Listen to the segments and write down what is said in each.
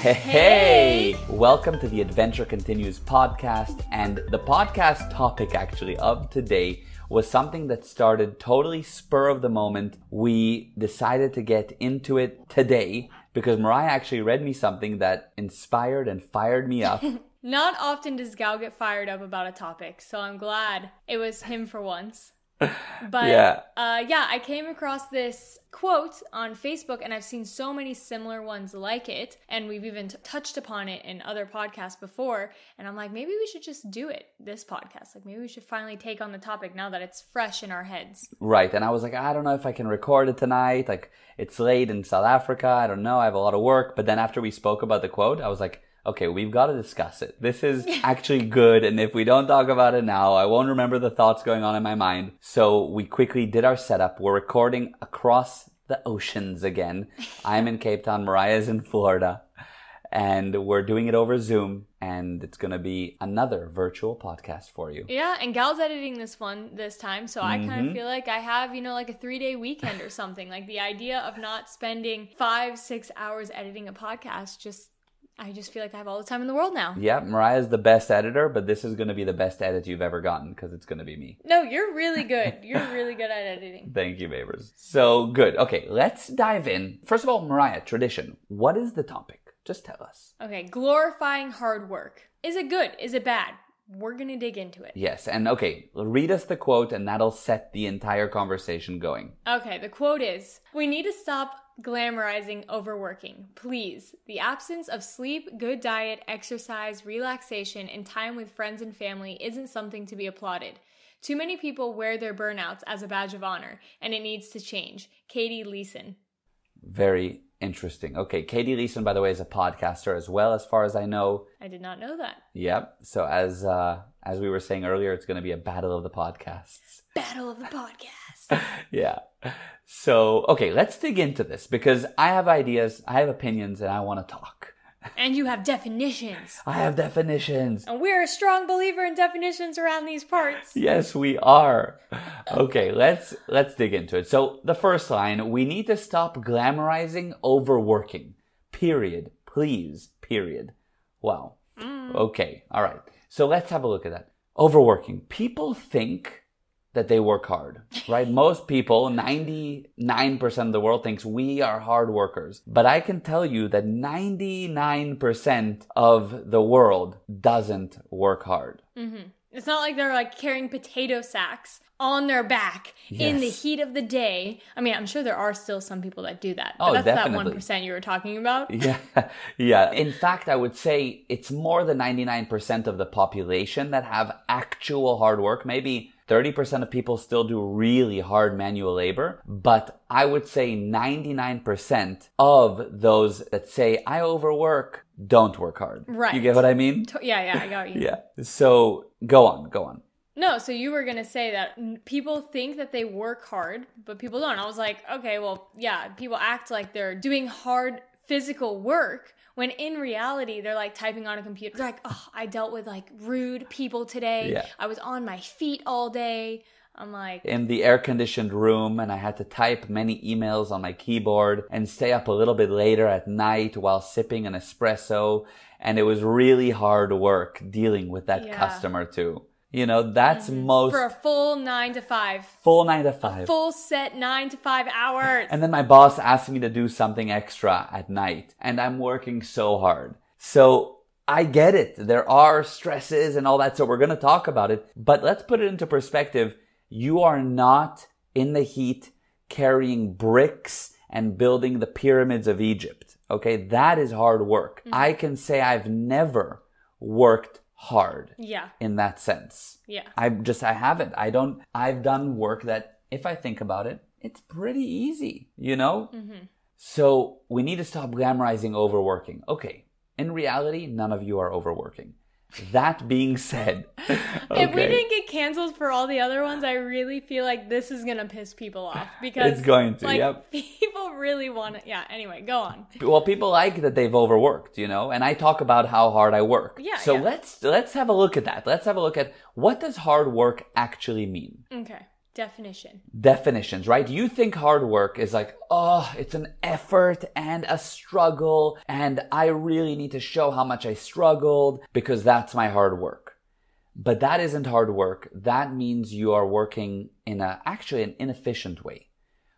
Hey, hey! Welcome to the Adventure Continues podcast. And the podcast topic, actually, of today was something that started totally spur of the moment. We decided to get into it today because Mariah actually read me something that inspired and fired me up. Not often does Gal get fired up about a topic, so I'm glad it was him for once. But Yeah. uh, yeah, I came across this quote on Facebook, and I've seen so many similar ones like it, and we've even t- touched upon it in other podcasts before. And I'm like, maybe we should just do it this podcast. Like, maybe we should finally take on the topic now that it's fresh in our heads. Right. And I was like, I don't know if I can record it tonight. Like, it's late in South Africa. I don't know. I have a lot of work. But then after we spoke about the quote, I was like, okay, we've got to discuss it. This is actually good. And if we don't talk about it now, I won't remember the thoughts going on in my mind. So we quickly did our setup. We're recording across the oceans again. I'm in Cape Town. Mariah's in Florida. And we're doing it over Zoom. And it's going to be another virtual podcast for you. Yeah, and Gal's editing this one this time, so I kind Mm-hmm. of feel like I have, you know, like a three day weekend or something. Like the idea of not spending five, six hours editing a podcast, just, I just feel like I have all the time in the world now. Yeah, Mariah's the best editor, but this is going to be the best edit you've ever gotten because it's going to be me. No, you're really good. You're really good at editing. Thank you, Babers. So good. Okay, let's dive in. First of all, Mariah, tradition. What is the topic? Just tell us. Okay, glorifying hard work. Is it good? Is it bad? We're gonna dig into it. Yes, and okay, read us the quote, and that'll set the entire conversation going. Okay, the quote is We need to stop glamorizing overworking. Please. The absence of sleep, good diet, exercise, relaxation, and time with friends and family isn't something to be applauded. Too many people wear their burnouts as a badge of honor, and it needs to change. Katy Leeson. Very interesting. Okay, Katy Leeson, by the way, is a podcaster as well, as far as I know. I did not know that. Yep. So as uh, as we were saying earlier, it's going to be a battle of the podcasts. Battle of the podcasts. yeah. So, okay, let's dig into this because I have ideas, I have opinions, and I want to talk. And you have definitions. I have definitions. And we're a strong believer in definitions around these parts. Yes, we are. Okay, let's let's dig into it. So, the first line, we need to stop glamorizing overworking. Period. Please. Period. Wow. Mm. Okay. All right. So, let's have a look at that. Overworking. People think that they work hard, right? Most people, 99% of the world thinks we are hard workers. But I can tell you that 99% of the world doesn't work hard. Mm-hmm. It's not like they're like carrying potato sacks on their back in the heat of the day. I mean, I'm sure there are still some people that do that. But Oh, that's definitely. that 1% you were talking about. Yeah, yeah. In fact, I would say it's more than 99% of the population that have actual hard work. Maybe 30% of people still do really hard manual labor, but I would say 99% of those that say I overwork don't work hard. Right. You get what I mean? Yeah, yeah, I got you. Yeah. So go on, go on. No, so you were going to say that people think that they work hard, but people don't. I was like, okay, well, yeah, people act like they're doing hard physical work when in reality they're like typing on a computer. They're like, oh, I dealt with like rude people today. Yeah. I was on my feet all day. I'm like, in the air conditioned room and I had to type many emails on my keyboard and stay up a little bit later at night while sipping an espresso. And it was really hard work dealing with that Yeah. customer too. You know, that's mm-hmm. most for a full nine to five, full nine to five. full set nine to five hours. And then my boss asked me to do something extra at night and I'm working so hard. So I get it. There are stresses and all that. So we're going to talk about it, but let's put it into perspective. You are not in the heat carrying bricks and building the pyramids of Egypt. Okay. That is hard work. Mm-hmm. I can say I've never worked hard yeah, in that sense. yeah. I just I haven't. I don't. I've done work that, if I think about it, it's pretty easy. You know. Mm-hmm. So we need to stop glamorizing overworking. Okay. In reality, none of you are overworking. That being said, If we didn't get canceled for all the other ones, I really feel like this is gonna piss people off because It's going to, Like, yep. people really want to. Yeah. Anyway, go on. well, people like that they've overworked, you know, and I talk about how hard I work. Yeah, So yeah. let's let's have a look at that. Let's have a look at what does hard work actually mean. Okay. Definition. definitions, right? You think hard work is like, oh, it's an effort and a struggle, and I really need to show how much I struggled because that's my hard work. But that isn't hard work. That means you are working in a actually an inefficient way.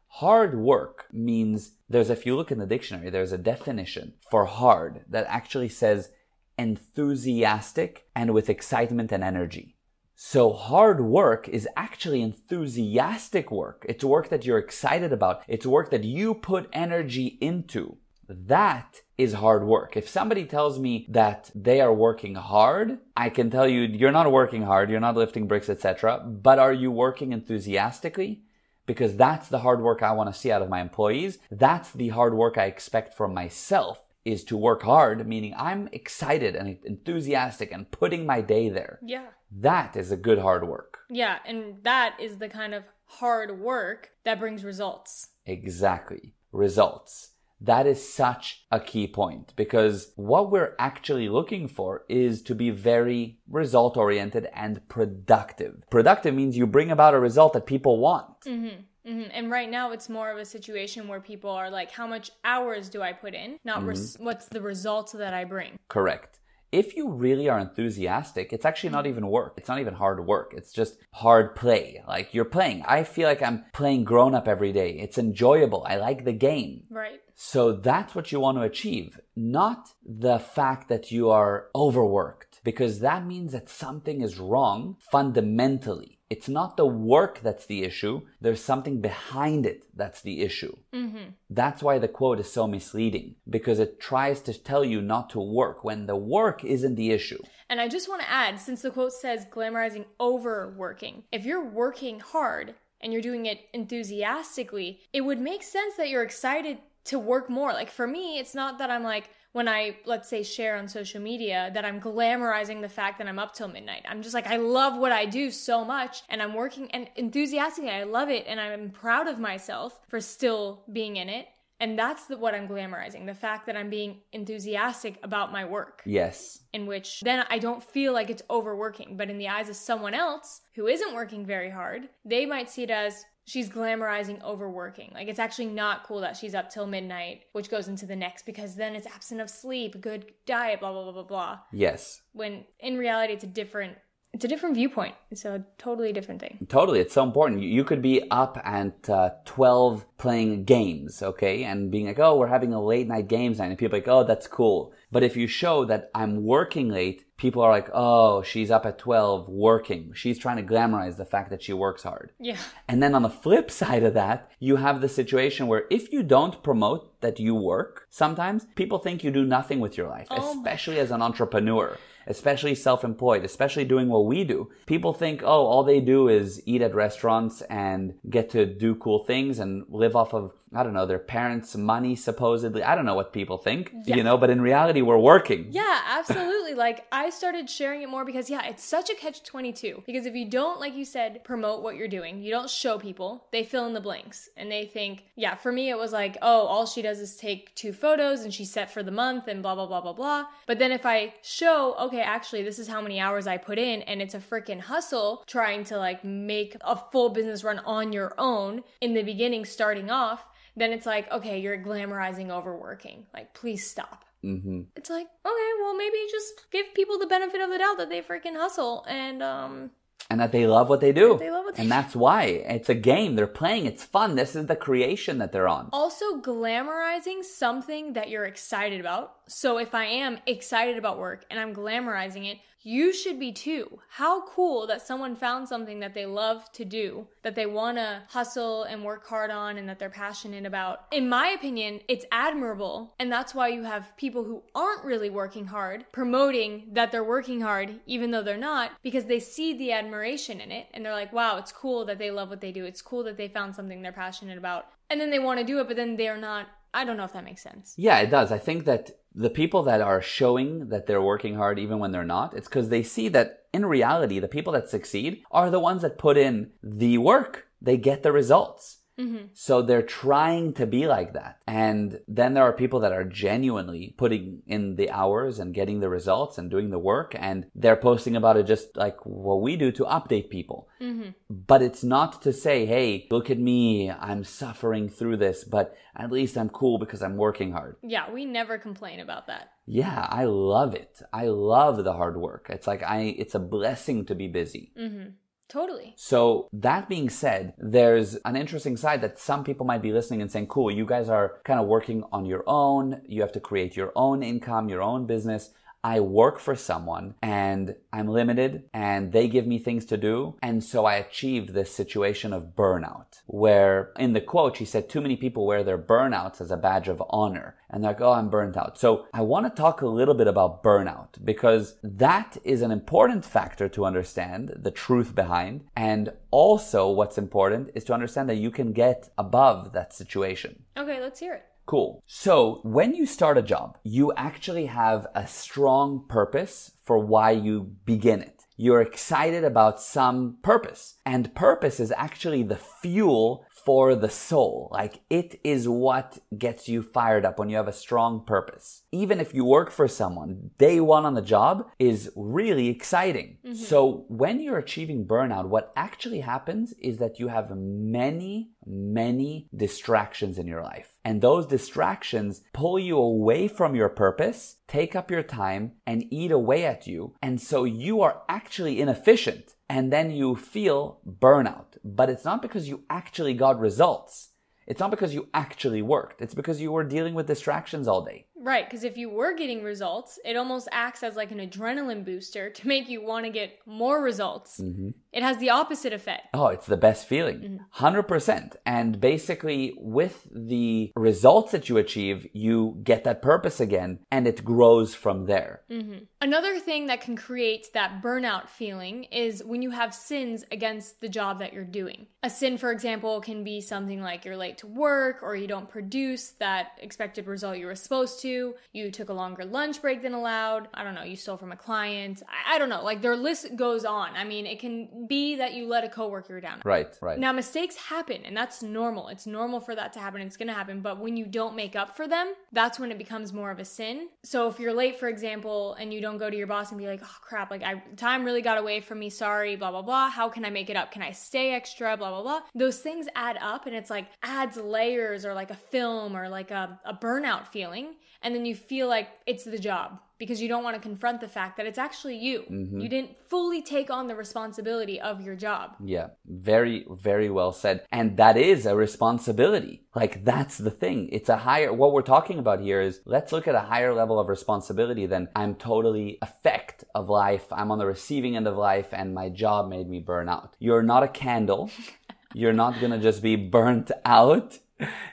Hard work means there's if you look in the dictionary, there's a definition for hard that actually says enthusiastic and with excitement and energy. So hard work is actually enthusiastic work. It's work that you're excited about. It's work that you put energy into. That is hard work. If somebody tells me that they are working hard, I can tell you you're not working hard, you're not lifting bricks, etc. But are you working enthusiastically? Because that's the hard work I want to see out of my employees. That's the hard work I expect from myself is to work hard, meaning I'm excited and enthusiastic and putting my day there. Yeah. That is a good hard work. Yeah, and that is the kind of hard work that brings results. Exactly. Results. That is such a key point because what we're actually looking for is to be very result oriented and productive. Productive means you bring about a result that people want. Mm-hmm. Mm-hmm. And right now, it's more of a situation where people are like, how much hours do I put in? Not res- what's the results that I bring. Correct. If you really are enthusiastic, it's actually not even work. It's not even hard work. It's just hard play. Like you're playing. I feel like I'm playing grown up every day. It's enjoyable. I like the game. Right. So that's what you want to achieve, not the fact that you are overworked, because that means that something is wrong fundamentally. It's not the work that's the issue. There's something behind it that's the issue. Mm-hmm. That's why the quote is so misleading because it tries to tell you not to work when the work isn't the issue. And I just want to add since the quote says glamorizing overworking, if you're working hard and you're doing it enthusiastically, it would make sense that you're excited to work more. Like for me, it's not that I'm like, when I, let's say, share on social media, that I'm glamorizing the fact that I'm up till midnight. I'm just like, I love what I do so much and I'm working and enthusiastically, I love it and I'm proud of myself for still being in it. And that's the, what I'm glamorizing the fact that I'm being enthusiastic about my work. Yes. In which then I don't feel like it's overworking. But in the eyes of someone else who isn't working very hard, they might see it as she's glamorizing overworking. Like it's actually not cool that she's up till midnight, which goes into the next because then it's absent of sleep, good diet, blah blah blah blah blah. Yes. When in reality it's a different it's a different viewpoint. It's a totally different thing. Totally. It's so important. You, could be up at uh, 12 playing games, okay? And being like, oh, we're having a late night games night. And people are like, oh, that's cool. But if you show that I'm working late, people are like, oh, she's up at 12 working. She's trying to glamorize the fact that she works hard. Yeah. And then on the flip side of that, you have the situation where if you don't promote that you work, sometimes people think you do nothing with your life, Oh especially as an entrepreneur, especially self-employed, especially doing what we do. People think, oh, all they do is eat at restaurants and get to do cool things and live off of, I don't know, their parents' money supposedly. I don't know what people think, Yeah. you know, but in reality, we're working. Yeah, absolutely. like I started sharing it more because yeah, it's such a catch 22 because if you don't like you said promote what you're doing, you don't show people, they fill in the blanks and they think, yeah, for me it was like, oh, all she does is take two photos and she's set for the month and blah blah blah blah blah. But then if I show, okay, actually this is how many hours I put in and it's a freaking hustle trying to like make a full business run on your own in the beginning starting off, then it's like, okay, you're glamorizing overworking. Like please stop hmm it's like okay well maybe just give people the benefit of the doubt that they freaking hustle and um And that they love what they do. They love what they and that's why. It's a game. They're playing. It's fun. This is the creation that they're on. also glamorizing something that you're excited about so if i am excited about work and i'm glamorizing it you should be too. How cool that someone found something that they love to do that they want to hustle and work hard on and that they're passionate about. In my opinion it's admirable and that's why you have people who aren't really working hard promoting that they're working hard even though they're not because they see the admiration in it and they're like wow it's cool that they love what they do. It's cool that they found something they're passionate about. And then they want to do it but then they're not. I don't know if that makes sense. Yeah, it does. I think that the people that are showing that they're working hard even when they're not, it's because they see that in reality, the people that succeed are the ones that put in the work. They get the results. Mm-hmm. So they're trying to be like that. And then there are people that are genuinely putting in the hours and getting the results and doing the work. And they're posting about it just like what we do to update people. Mm-hmm. But it's not to say, hey, look at me. I'm suffering through this, but at least I'm cool because I'm working hard. Yeah, we never complain about that. Yeah, I love it. I love the hard work. It's like I, it's a blessing to be busy. Mm-hmm. Totally. So that being said, there's an interesting side that some people might be listening and saying, cool, you guys are kind of working on your own. You have to create your own income, your own business. I work for someone and I'm limited and they give me things to do. And so I achieve this situation of burnout where in the quote, she said, too many people wear their burnouts as a badge of honor. And they're like, oh, I'm burnt out. So I want to talk a little bit about burnout because that is an important factor to understand the truth behind. And also what's important is to understand that you can get above that situation. Okay, let's hear it. Cool. So when you start a job, you actually have a strong purpose for why you begin it. You're excited about some purpose and purpose is actually the fuel for the soul. Like it is what gets you fired up when you have a strong purpose. Even if you work for someone, day one on the job is really exciting. Mm-hmm. So when you're achieving burnout, what actually happens is that you have many, many distractions in your life. And those distractions pull you away from your purpose, take up your time and eat away at you. And so you are actually inefficient and then you feel burnout. But it's not because you actually got results. It's not because you actually worked. It's because you were dealing with distractions all day. Right, because if you were getting results, it almost acts as like an adrenaline booster to make you want to get more results. Mm-hmm. It has the opposite effect. Oh, it's the best feeling. Mm-hmm. 100%. And basically, with the results that you achieve, you get that purpose again and it grows from there. Mm-hmm. Another thing that can create that burnout feeling is when you have sins against the job that you're doing. A sin, for example, can be something like you're late to work or you don't produce that expected result you were supposed to. You took a longer lunch break than allowed. I don't know, you stole from a client. I, I don't know. Like their list goes on. I mean, it can be that you let a coworker down. Right, right. Now, mistakes happen, and that's normal. It's normal for that to happen. It's going to happen. But when you don't make up for them, that's when it becomes more of a sin. So if you're late, for example, and you don't go to your boss and be like, oh crap, like I, time really got away from me. Sorry, blah, blah, blah. How can I make it up? Can I stay extra? Blah, blah, blah. Those things add up, and it's like adds layers or like a film or like a, a burnout feeling. And then you feel like it's the job because you don't want to confront the fact that it's actually you. Mm-hmm. You didn't fully take on the responsibility of your job. Yeah, very, very well said. And that is a responsibility. Like, that's the thing. It's a higher, what we're talking about here is let's look at a higher level of responsibility than I'm totally effect of life. I'm on the receiving end of life and my job made me burn out. You're not a candle. You're not gonna just be burnt out.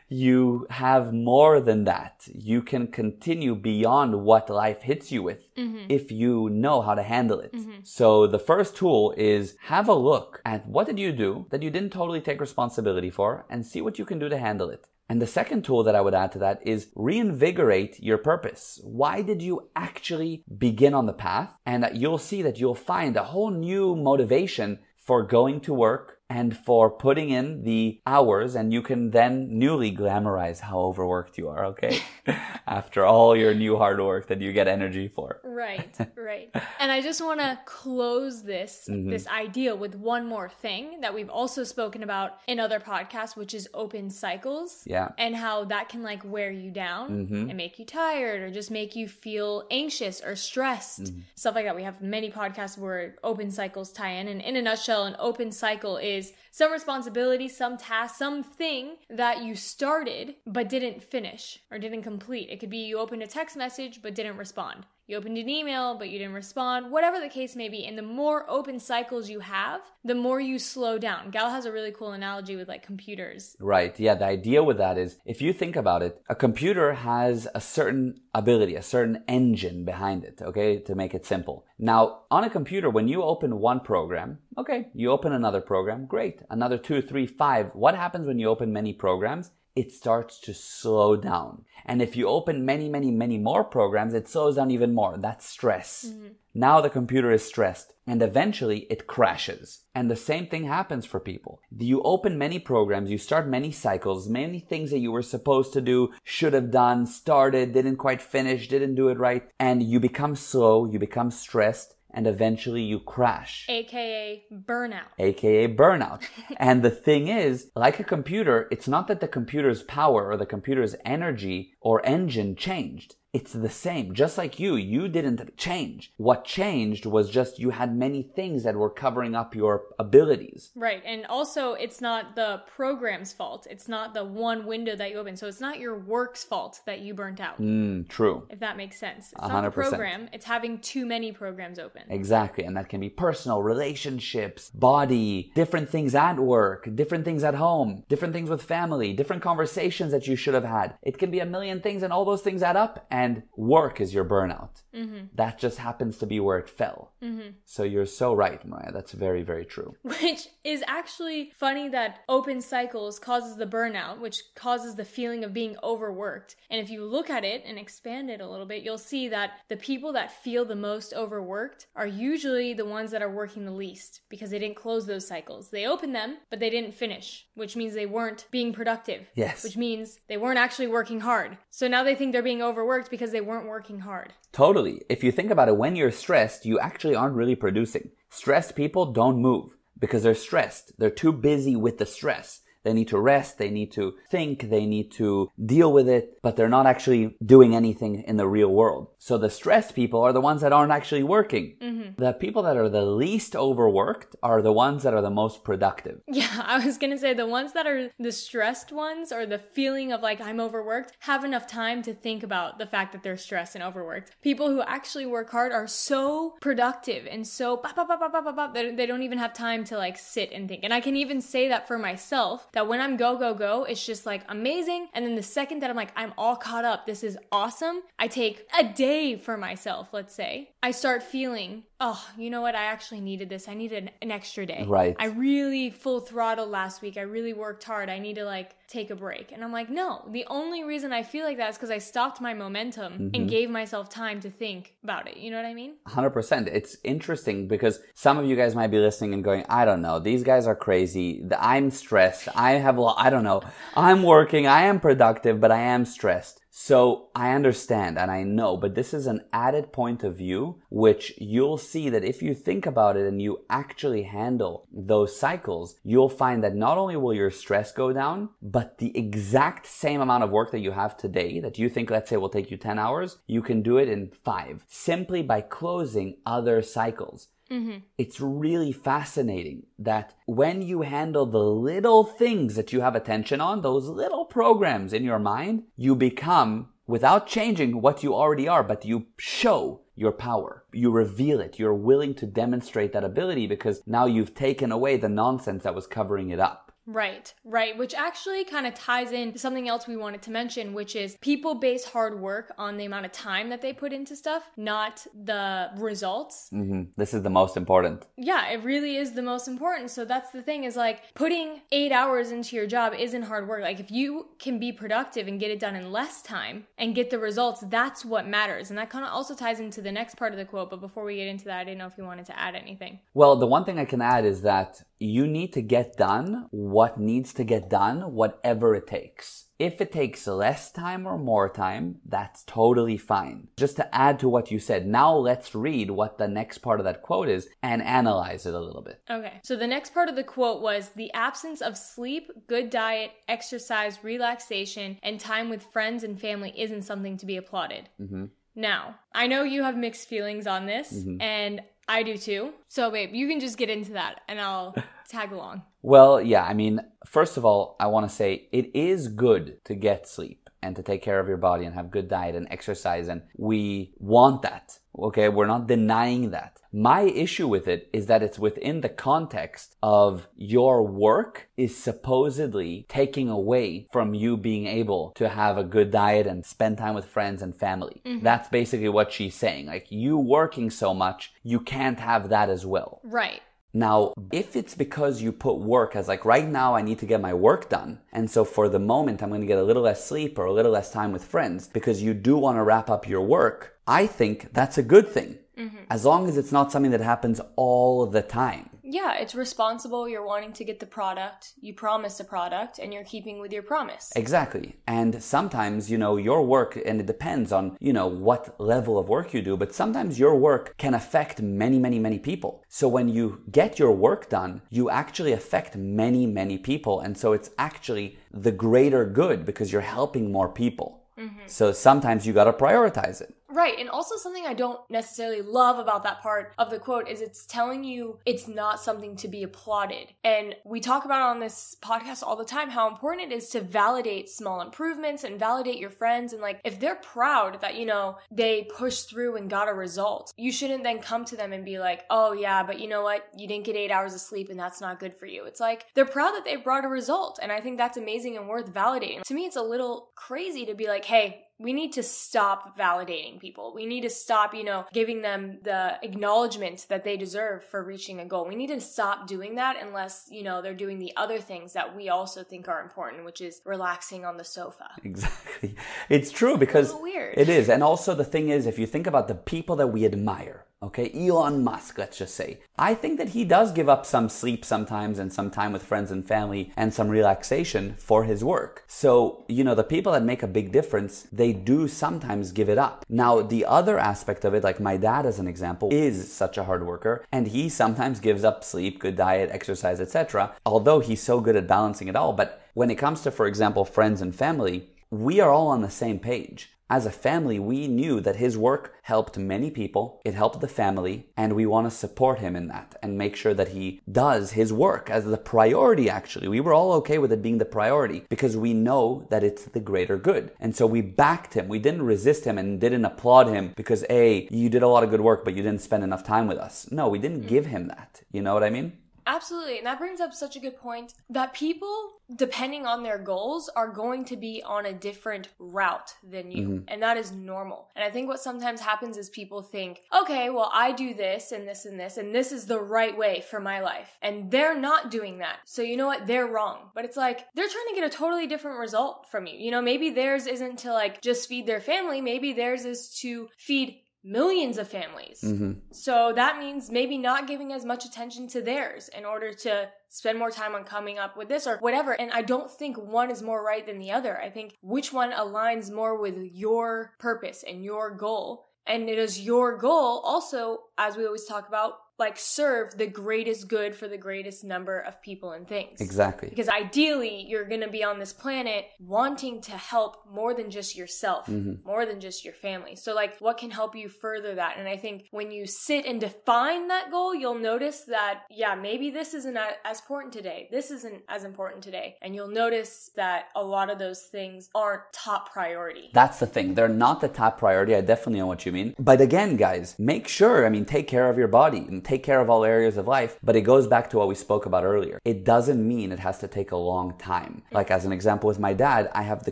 You have more than that. You can continue beyond what life hits you with mm-hmm. if you know how to handle it. Mm-hmm. So the first tool is have a look at what did you do that you didn't totally take responsibility for and see what you can do to handle it. And the second tool that I would add to that is reinvigorate your purpose. Why did you actually begin on the path? And you'll see that you'll find a whole new motivation for going to work and for putting in the hours and you can then newly glamorize how overworked you are, okay? After all your new hard work that you get energy for. Right, right. And I just want to close this mm-hmm. this idea with one more thing that we've also spoken about in other podcasts, which is open cycles. Yeah. And how that can like wear you down mm-hmm. and make you tired or just make you feel anxious or stressed. Mm-hmm. Stuff like that. We have many podcasts where open cycles tie in. And in a nutshell, an open cycle is is some responsibility, some task, something that you started but didn't finish or didn't complete. It could be you opened a text message but didn't respond. You opened an email, but you didn't respond. Whatever the case may be, and the more open cycles you have, the more you slow down. Gal has a really cool analogy with like computers. Right. Yeah. The idea with that is if you think about it, a computer has a certain ability, a certain engine behind it, okay, to make it simple. Now, on a computer, when you open one program, okay, you open another program, great. Another two, three, five. What happens when you open many programs? it starts to slow down. And if you open many, many, many more programs, it slows down even more. That's stress. Mm-hmm. Now the computer is stressed and eventually it crashes. And the same thing happens for people. You open many programs, you start many cycles, many things that you were supposed to do, should have done, started, didn't quite finish, didn't do it right, and you become slow, you become stressed, and eventually you crash. AKA burnout. aka burnout. and the thing is, like a computer, it's not that the computer's power or the computer's energy or engine changed. It's the same. Just like you, you didn't change. What changed was just you had many things that were covering up your abilities. Right. And also, it's not the program's fault. It's not the one window that you open. So it's not your work's fault that you burnt out, Mm, true. if that makes sense. It's A not the program, it's having too many programs open. Exactly. And that can be personal, relationships, body, different things at work, different things at home, different things with family, different conversations that you should have had. It can be a million things and all those things add up and work is your burnout. Mm-hmm. That just happens to be where it fell. Mm-hmm. So you're so right, Mariah. That's very, very true. Which is actually funny that open cycles causes the burnout, which causes the feeling of being overworked. And if you look at it and expand it a little bit, you'll see that the people that feel the most overworked are usually the ones that are working the least because they didn't close those cycles. They opened them, but they didn't finish, which means they weren't being productive. Yes. Which means they weren't actually working hard. So now they think they're being overworked because they weren't working hard. Totally. If you think about it, when you're stressed, you actually aren't really producing. Stressed people don't move because they're stressed. They're too busy with the stress. They need to rest, they need to think, they need to deal with it, but they're not actually doing anything in the real world. So the stressed people are the ones that aren't actually working. Mm-hmm. The people that are the least overworked are the ones that are the most productive. Yeah, I was gonna say the ones that are the stressed ones or the feeling of like I'm overworked have enough time to think about the fact that they're stressed and overworked. People who actually work hard are so productive and so bop, bop, bop, bop, bop, bop, bop, that they don't even have time to like sit and think. And I can even say that for myself that when I'm go, go, go, it's just like amazing. And then the second that I'm like, I'm all caught up, this is awesome, I take a day for myself, let's say, I start feeling, oh, you know what? I actually needed this. I needed an, an extra day. Right. I really full throttle last week. I really worked hard. I need to like take a break. And I'm like, no, the only reason I feel like that is because I stopped my momentum and mm-hmm. gave myself time to think about it. You know what I mean? 100%. It's interesting because some of you guys might be listening and going, I don't know, these guys are crazy. I'm stressed. I have, a lot, I don't know. I'm working. I am productive, but I am stressed. So I understand and I know, but this is an added point of view, which you'll see that if you think about it and you actually handle those cycles, you'll find that not only will your stress go down, but the exact same amount of work that you have today that you think, let's say, will take you 10 hours, you can do it in five simply by closing other cycles. Mm-hmm. It's really fascinating that when you handle the little things that you have attention on, those little programs in your mind, you become, without changing what you already are, but you show your power. You reveal it. You're willing to demonstrate that ability because now you've taken away the nonsense that was covering it up. Right, right. Which actually kind of ties in to something else we wanted to mention, which is people base hard work on the amount of time that they put into stuff, not the results. hmm This is the most important. Yeah, it really is the most important. So that's the thing is like putting eight hours into your job isn't hard work. Like if you can be productive and get it done in less time and get the results, that's what matters. And that kind of also ties into the next part of the quote. But before we get into that, I didn't know if you wanted to add anything. Well, the one thing I can add is that you need to get done what needs to get done, whatever it takes. If it takes less time or more time, that's totally fine. Just to add to what you said, now let's read what the next part of that quote is and analyze it a little bit. Okay. So the next part of the quote was the absence of sleep, good diet, exercise, relaxation, and time with friends and family isn't something to be applauded. hmm Now, I know you have mixed feelings on this, and I do too. So, babe, you can just get into that and I'll tag along. Well, yeah, I mean, first of all, I want to say it is good to get sleep and to take care of your body and have good diet and exercise. And we want that. Okay. We're not denying that. My issue with it is that it's within the context of your work is supposedly taking away from you being able to have a good diet and spend time with friends and family. Mm-hmm. That's basically what she's saying. Like you working so much, you can't have that as well. Right. Now, if it's because you put work as like right now I need to get my work done, and so for the moment I'm going to get a little less sleep or a little less time with friends because you do want to wrap up your work, I think that's a good thing. Mm-hmm. As long as it's not something that happens all the time. Yeah, it's responsible. You're wanting to get the product. You promise a product and you're keeping with your promise. Exactly. And sometimes, you know, your work, and it depends on, you know, what level of work you do, but sometimes your work can affect many, many, many people. So when you get your work done, you actually affect many, many people. And so it's actually the greater good because you're helping more people. Mm-hmm. So sometimes you got to prioritize it. Right. And also something I don't necessarily love about that part of the quote is it's telling you it's not something to be applauded. And we talk about on this podcast all the time how important it is to validate small improvements and validate your friends. And like, if they're proud that, you know, they pushed through and got a result, you shouldn't then come to them and be like, oh yeah, but you know what? You didn't get eight hours of sleep and that's not good for you. It's like, they're proud that they brought a result. And I think that's amazing and worth validating. To me, it's a little crazy to be like, hey, we need to stop validating people. We need to stop, you know, giving them the acknowledgement that they deserve for reaching a goal. We need to stop doing that unless, you know, they're doing the other things that we also think are important, which is relaxing on the sofa. Exactly. It's true because weird. it is. And also the thing is, if you think about the people that we admire, Okay, Elon Musk, let's just say. I think that he does give up some sleep sometimes and some time with friends and family and some relaxation for his work. So, you know, the people that make a big difference, they do sometimes give it up. Now, the other aspect of it, like my dad as an example, is such a hard worker and he sometimes gives up sleep, good diet, exercise, etc. Although he's so good at balancing it all. But when it comes to, for example, friends and family, we are all on the same page as a family, we knew that his work helped many people, it helped the family, and we want to support him in that and make sure that he does his work as the priority, actually. We were all okay with it being the priority because we know that it's the greater good. And so we backed him. We didn't resist him and didn't applaud him because, A, you did a lot of good work, but you didn't spend enough time with us. No, we didn't give him that. You know what I mean? Absolutely. And that brings up such a good point that people, depending on their goals, are going to be on a different route than you. Mm-hmm. And that is normal. And I think what sometimes happens is people think, okay, well, I do this and this and this, and this is the right way for my life. And they're not doing that. So you know what? They're wrong. But it's like, they're trying to get a totally different result from you. You know, maybe theirs isn't to like just feed their family. Maybe theirs is to feed millions of families. Mm-hmm. So that means maybe not giving as much attention to theirs in order to spend more time on coming up with this or whatever. And I don't think one is more right than the other. I think which one aligns more with your purpose and your goal. And it is your goal also, as we always talk about, like serve the greatest good for the greatest number of people and things. Exactly. Because ideally, you're going to be on this planet wanting to help more than just yourself, mm-hmm. more than just your family. So, like, what can help you further that? And I think when you sit and define that goal, you'll notice that, yeah, maybe this isn't as important today. This isn't as important today. And you'll notice that a lot of those things aren't top priority. That's the thing. They're not the top priority. I definitely know what you mean. But again, guys, make sure, I mean, take care of your body and take care of all areas of life, but it goes back to what we spoke about earlier. It doesn't mean it has to take a long time. Like as an example with my dad, I have the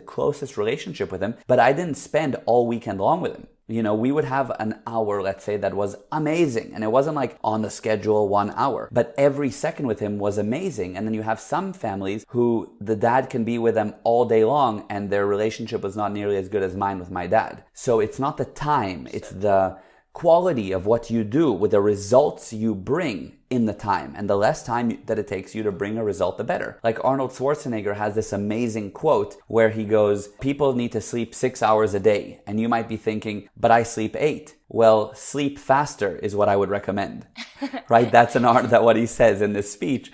closest relationship with him, but I didn't spend all weekend long with him. You know, we would have an hour, let's say, that was amazing. And it wasn't like on the schedule one hour, but every second with him was amazing. And then you have some families who the dad can be with them all day long and their relationship was not nearly as good as mine with my dad. So it's not the time, it's the quality of what you do with the results you bring in the time. And the less time that it takes you to bring a result, the better. Like Arnold Schwarzenegger has this amazing quote where he goes, people need to sleep six hours a day. And you might be thinking, but I sleep eight. Well, sleep faster is what I would recommend, right? That's an art that what he says in this speech.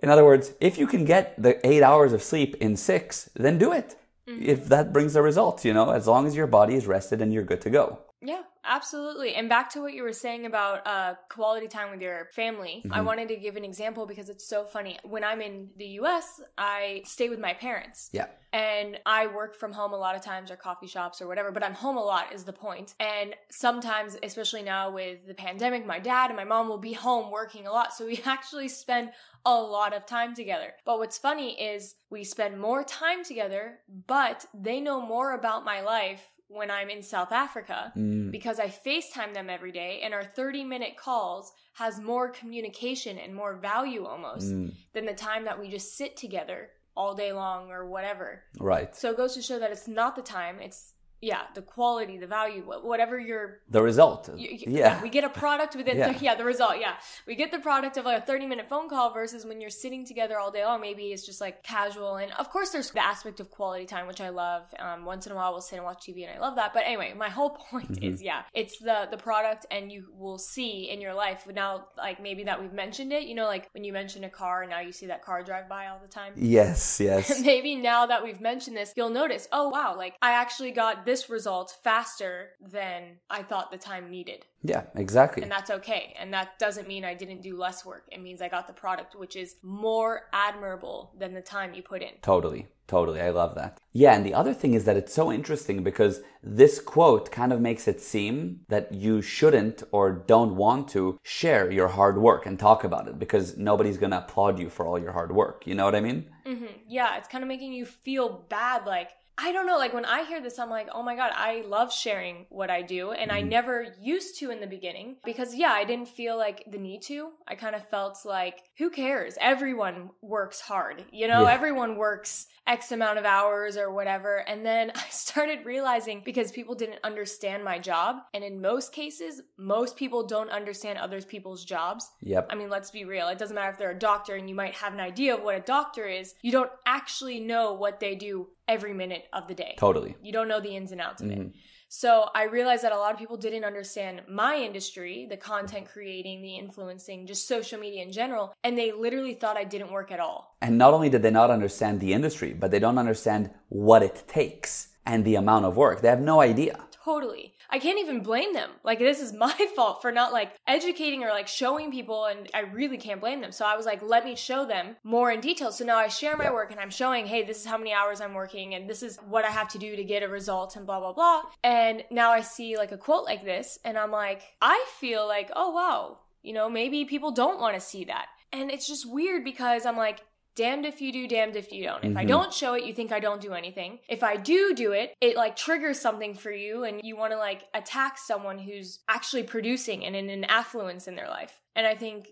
In other words, if you can get the eight hours of sleep in six, then do it. Mm-hmm. If that brings a result, you know, as long as your body is rested and you're good to go. Yeah, absolutely. And back to what you were saying about uh, quality time with your family, mm-hmm. I wanted to give an example because it's so funny. When I'm in the US, I stay with my parents. Yeah. And I work from home a lot of times or coffee shops or whatever, but I'm home a lot is the point. And sometimes, especially now with the pandemic, my dad and my mom will be home working a lot. So we actually spend a lot of time together. But what's funny is we spend more time together, but they know more about my life when I'm in South Africa Mm. because I FaceTime them every day and our 30 minute calls has more communication and more value almost Mm. than the time that we just sit together all day long or whatever. Right. So it goes to show that it's not the time, it's yeah, the quality, the value, whatever your The result. y- y- yeah. we get a product within Yeah. yeah. the result yeah we get the product of like a 30 minute phone call versus when you're sitting together all day long maybe it's just like casual and of course there's the aspect of quality time which i love um, once in a while we'll sit and watch tv and i love that but anyway my whole point Mhm. is yeah it's the the product and you will see in your life now like maybe that we've mentioned it you know like when you mention a car and now you see that car drive by all the time yes, yes. maybe now that we've mentioned this, you'll notice, oh wow, like I actually got this result faster than I thought the time needed. yeah, exactly. And that's okay. And that doesn't mean I didn't do less work. It means I got the product, which is more admirable than the time you put in. Totally. Totally. I love that. Yeah. And the other thing is that it's so interesting because this quote kind of makes it seem that you shouldn't or don't want to share your hard work and talk about it because nobody's going to applaud you for all your hard work. You know what I mean? hmm Yeah, it's kind of making you feel bad. Like, I don't know, like when I hear this, I'm like, oh my God, I love sharing what I do. And I Mhm. never used to in the beginning because, yeah, I didn't feel like the need to. I kind of felt like, who cares? Everyone works hard, you know, Yeah. everyone works X amount of hours or whatever. And then I started realizing because people didn't understand my job. And in most cases, most people don't understand others people's jobs. Yep. I mean, let's be real. It doesn't matter if they're a doctor and you might have an idea of what a doctor is. You don't actually know what they do every minute of the day. Totally. You don't know the ins and outs of it. Mhm. So I realized that a lot of people didn't understand my industry, the content creating, the influencing, just social media in general, and they literally thought I didn't work at all. And not only did they not understand the industry, but they don't understand what it takes and the amount of work. They have no idea. Totally. I can't even blame them. Like this is my fault for not like educating or like showing people and I really can't blame them. So I was like, let me show them more in detail. So now I share my work and I'm showing, hey, this is how many hours I'm working and this is what I have to do to get a result and blah blah blah. And now I see like a quote like this and I'm like, I feel like, oh wow, you know, maybe people don't want to see that. And it's just weird because I'm like, damned if you do, damned if you don't. If I Mhm. don't show it, you think I don't do anything. If I do do it, it like triggers something for you and you want to like attack someone who's actually producing and in an affluence in their life. And I think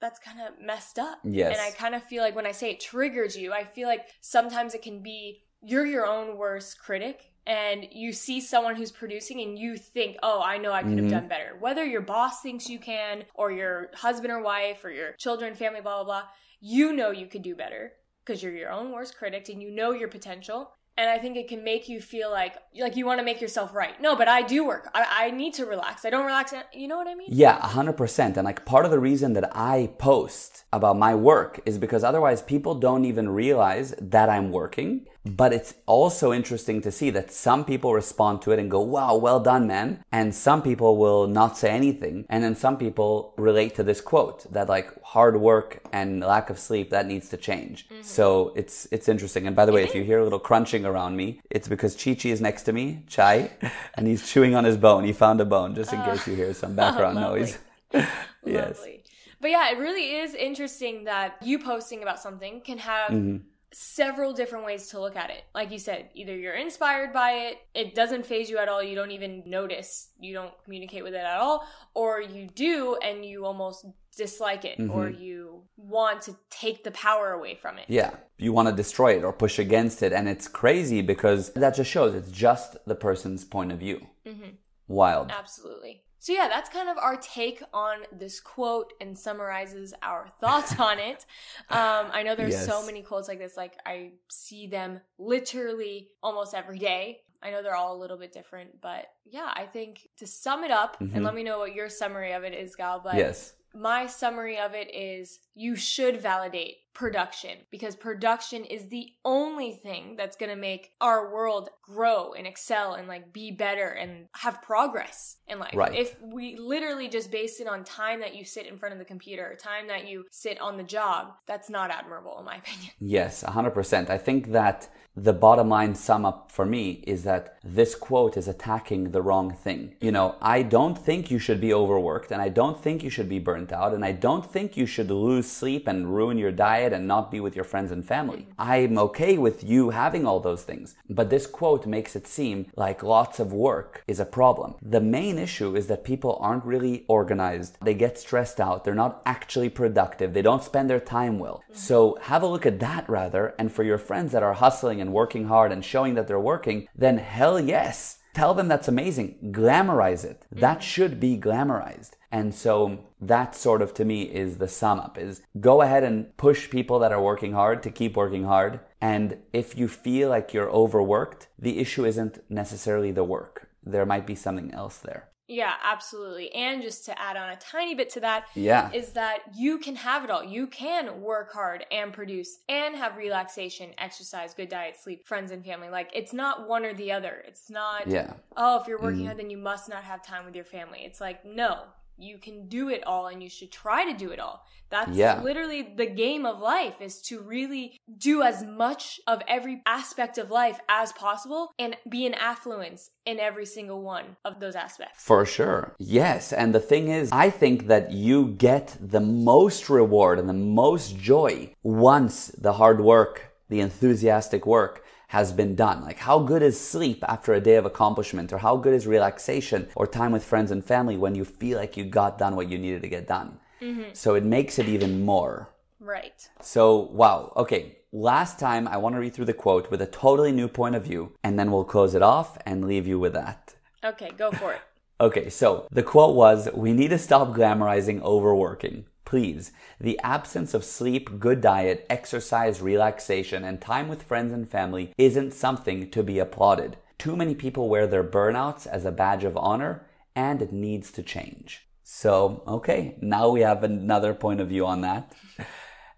that's kind of messed up. Yes. And I kind of feel like when I say it triggers you, I feel like sometimes it can be you're your own worst critic and you see someone who's producing and you think, oh, I know I could have Mhm. done better. Whether your boss thinks you can, or your husband or wife, or your children, family, blah, blah, blah, you know you could do better because you're your own worst critic and you know your potential. And I think it can make you feel like like you want to make yourself right. No, but I do work. I, I need to relax. I don't relax. You know what I mean? Yeah, 100%. And like part of the reason that I post about my work is because otherwise people don't even realize that I'm working. But it's also interesting to see that some people respond to it and go, wow, well done, man. And some people will not say anything. And then some people relate to this quote that like hard work and lack of sleep, that needs to change. So it's, it's interesting. And by the way, if you hear a little crunching around me, it's because Chi Chi is next to me, Chai, and he's chewing on his bone. He found a bone just in case you hear some background noise. yes. Lovely. But yeah, it really is interesting that you posting about something can have Mhm. Several different ways to look at it. Like you said, either you're inspired by it, it doesn't phase you at all, you don't even notice, you don't communicate with it at all, or you do and you almost dislike it, or you want to take the power away from it. Yeah. You want to destroy it or push against it. And it's crazy because that just shows it's just the person's point of view. Mhm. Wild. Absolutely. So yeah, that's kind of our take on this quote and summarizes our thoughts on it. Um, I know there's so many quotes like this. Like I see them literally almost every day. I know they're all a little bit different, but yeah, I think to sum it up, Mhm. and let me know what your summary of it is, Gal. But yes. my summary of it is you should validate production because production is the only thing that's going to make our world grow and excel and like be better and have progress in life. Right. If we literally just base it on time that you sit in front of the computer, time that you sit on the job, that's not admirable in my opinion. Yes, 100%. I think that the bottom line sum up for me is that this quote is attacking the wrong thing. You know, I don't think you should be overworked and I don't think you should be burnt out and I don't think you should lose sleep and ruin your diet and not be with your friends and family. I'm okay with you having all those things. But this quote makes it seem like lots of work is a problem. The main issue is that people aren't really organized. They get stressed out. They're not actually productive. They don't spend their time well. So have a look at that rather. And for your friends that are hustling and working hard and showing that they're working, then hell yes. Tell them that's amazing. Glamorize it. That should be glamorized. And so that sort of to me is the sum up is go ahead and push people that are working hard to keep working hard. And if you feel like you're overworked, the issue isn't necessarily the work. There might be something else there. Yeah, absolutely. And just to add on a tiny bit to that, Yeah. is that you can have it all. You can work hard and produce and have relaxation, exercise, good diet, sleep, friends and family. Like it's not one or the other. It's not Yeah. oh, if you're working mm. hard then you must not have time with your family. It's like no, you can do it all and you should try to do it all. That's Yeah. literally the game of life is to really do as much of every aspect of life as possible and be an affluence in every single one of those aspects. For sure. Yes. And the thing is, I think that you get the most reward and the most joy once the hard work, the enthusiastic work has been done. Like how good is sleep after a day of accomplishment or how good is relaxation or time with friends and family when you feel like you got done what you needed to get done. Mm-hmm. So it makes it even more. Right. So, wow. Okay. Last time, I want to read through the quote with a totally new point of view, and then we'll close it off and leave you with that. Okay, go for it. Okay, so the quote was We need to stop glamorizing overworking. Please. The absence of sleep, good diet, exercise, relaxation, and time with friends and family isn't something to be applauded. Too many people wear their burnouts as a badge of honor, and it needs to change. So, okay, now we have another point of view on that.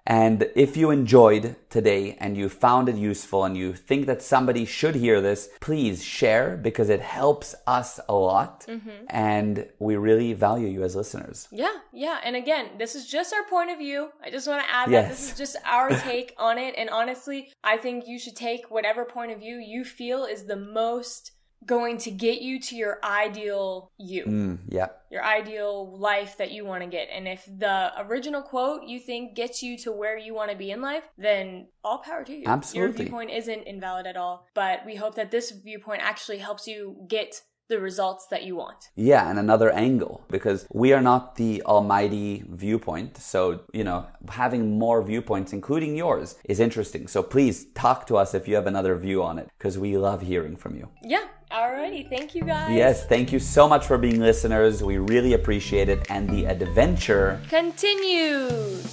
And if you enjoyed today and you found it useful and you think that somebody should hear this, please share because it helps us a lot. Mm-hmm. And we really value you as listeners. Yeah, yeah. And again, this is just our point of view. I just want to add that this is just our take on it. And honestly, I think you should take whatever point of view you feel is the most going to get you to your ideal you, Mm, yeah. your ideal life that you want to get. And if the original quote you think gets you to where you want to be in life, then all power to you. Absolutely. Your viewpoint isn't invalid at all. But we hope that this viewpoint actually helps you get the results that you want. Yeah, and another angle because we are not the almighty viewpoint. So, you know, having more viewpoints, including yours, is interesting. So please talk to us if you have another view on it because we love hearing from you. Yeah. Alrighty. Thank you guys. Yes, thank you so much for being listeners. We really appreciate it. And the adventure continues.